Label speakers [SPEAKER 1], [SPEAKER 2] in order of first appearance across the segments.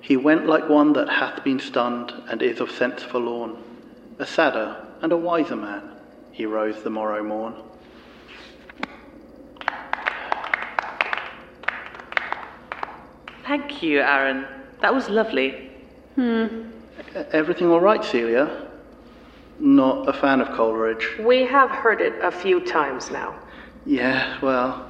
[SPEAKER 1] He went like one that hath been stunned and is of sense forlorn. A sadder and a wiser man, he rose the morrow morn.
[SPEAKER 2] Thank you, Aaron. That was lovely.
[SPEAKER 1] E- Everything all right, Celia? Not a fan of Coleridge.
[SPEAKER 3] We have heard it a few times now.
[SPEAKER 1] Yeah, well,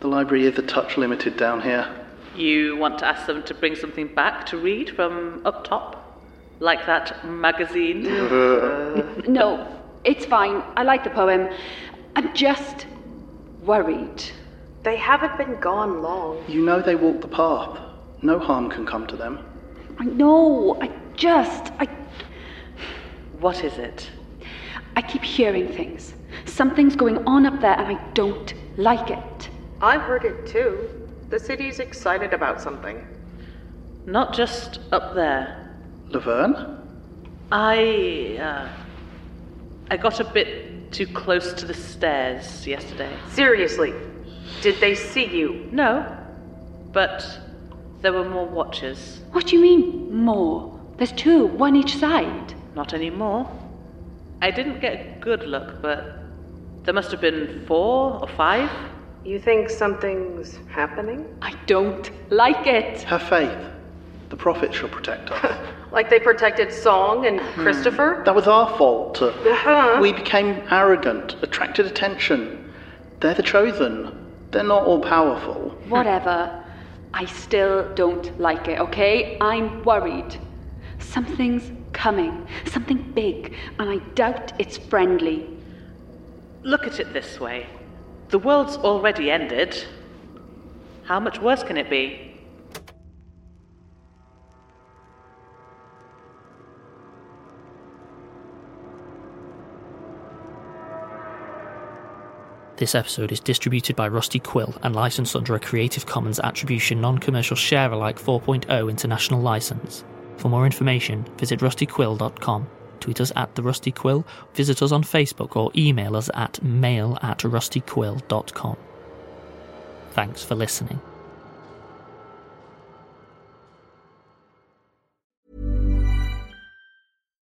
[SPEAKER 1] the library is a touch limited down here.
[SPEAKER 2] You want to ask them to bring something back to read from up top? Like that magazine?
[SPEAKER 4] No, it's fine. I like the poem. I'm just worried.
[SPEAKER 3] They haven't been gone long.
[SPEAKER 1] You know they walk the path. No harm can come to them.
[SPEAKER 4] I know. I just. I.
[SPEAKER 2] What is it?
[SPEAKER 4] I keep hearing things. Something's going on up there, and I don't like it.
[SPEAKER 3] I've heard it too. The city's excited about something.
[SPEAKER 2] Not just up there.
[SPEAKER 1] Laverne?
[SPEAKER 2] I. Uh, I got a bit too close to the stairs yesterday.
[SPEAKER 3] Seriously, did they see you?
[SPEAKER 2] No, but there were more watchers.
[SPEAKER 4] What do you mean, more? There's two, one each side.
[SPEAKER 2] Not anymore. I didn't get a good look, but there must have been four or five.
[SPEAKER 3] You think something's happening?
[SPEAKER 4] I don't like it.
[SPEAKER 1] Her faith. The prophet shall protect us.
[SPEAKER 3] Like they protected Song and Christopher?
[SPEAKER 1] that was our fault. Uh,
[SPEAKER 3] Uh-huh.
[SPEAKER 1] We became arrogant, attracted attention. They're the chosen. They're not all powerful.
[SPEAKER 4] Whatever. I still don't like it, okay? I'm worried. Something's coming, something big, and I doubt it's friendly.
[SPEAKER 2] Look at it this way the world's already ended. How much worse can it be?
[SPEAKER 5] This episode is distributed by Rusty Quill and licensed under a Creative Commons Attribution Non Commercial Share Alike 4.0 international license. For more information, visit rustyquill.com, tweet us at The Rusty Quill, visit us on Facebook, or email us at mail at rustyquill.com. Thanks for listening.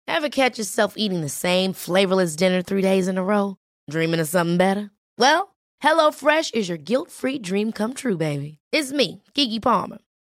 [SPEAKER 6] Ever catch yourself eating the same flavorless dinner three days in a row? Dreaming of something better? Well, HelloFresh is your guilt free dream come true, baby. It's me, Keke Palmer.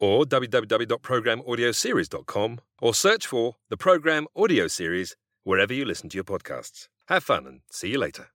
[SPEAKER 7] or www.programaudioseries.com or search for the Program Audio Series wherever you listen to your podcasts. Have fun and see you later.